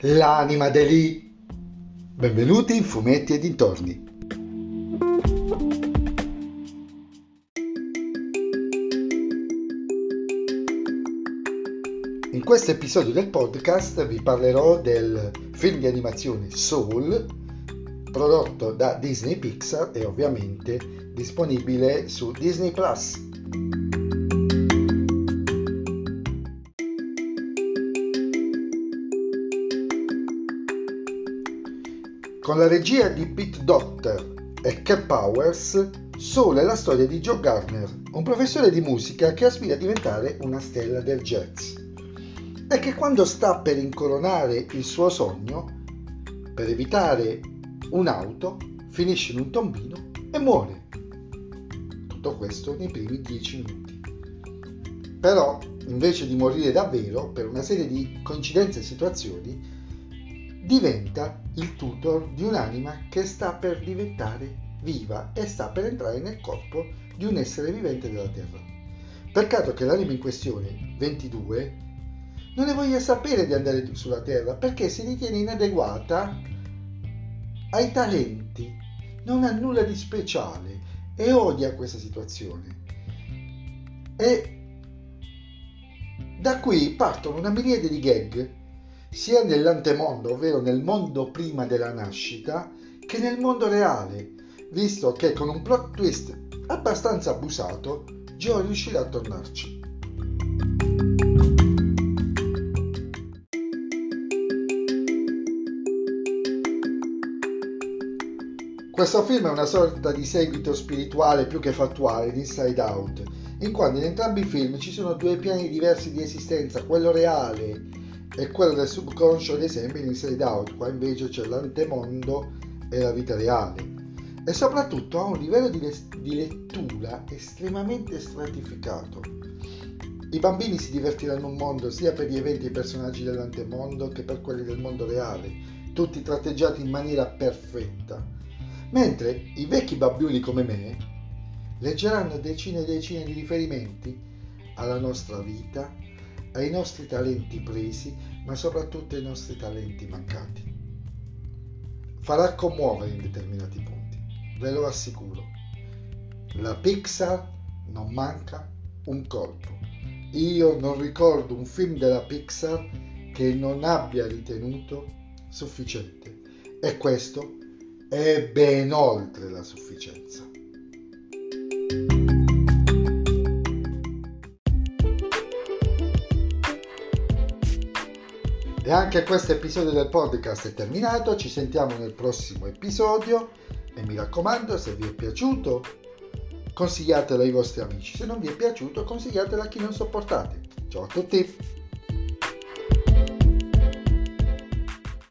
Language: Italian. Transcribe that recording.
l'anima lì. Benvenuti in Fumetti e dintorni. In questo episodio del podcast vi parlerò del film di animazione Soul, prodotto da Disney Pixar e ovviamente disponibile su Disney Plus. Con la regia di Pete Docter e Cap Powers, Soul è la storia di Joe Garner, un professore di musica che aspira a diventare una stella del jazz e che quando sta per incoronare il suo sogno, per evitare un'auto, finisce in un tombino e muore. Tutto questo nei primi dieci minuti. Però, invece di morire davvero, per una serie di coincidenze e situazioni, diventa il tutor di un'anima che sta per diventare viva e sta per entrare nel corpo di un essere vivente della Terra. Peccato che l'anima in questione, 22, non ne voglia sapere di andare sulla Terra perché si ritiene inadeguata ai talenti, non ha nulla di speciale e odia questa situazione. E da qui partono una miriade di gag sia nell'antemondo, ovvero nel mondo prima della nascita, che nel mondo reale, visto che con un plot twist abbastanza abusato, Joe riuscirà a tornarci. Questo film è una sorta di seguito spirituale più che fattuale di Inside Out, in quanto in entrambi i film ci sono due piani diversi di esistenza, quello reale e quello del subconscio ad esempio in Inside Out, qua invece c'è l'antemondo e la vita reale e soprattutto ha un livello di, le- di lettura estremamente stratificato. I bambini si divertiranno un mondo sia per gli eventi e i personaggi dell'antemondo che per quelli del mondo reale, tutti tratteggiati in maniera perfetta, mentre i vecchi babbioni come me leggeranno decine e decine di riferimenti alla nostra vita, ai nostri talenti presi, ma soprattutto ai nostri talenti mancati. Farà commuovere in determinati punti, ve lo assicuro. La Pixar non manca un colpo. Io non ricordo un film della Pixar che non abbia ritenuto sufficiente e questo è ben oltre la sufficienza. E anche questo episodio del podcast è terminato, ci sentiamo nel prossimo episodio e mi raccomando se vi è piaciuto consigliatelo ai vostri amici, se non vi è piaciuto consigliatelo a chi non sopportate. Ciao a tutti!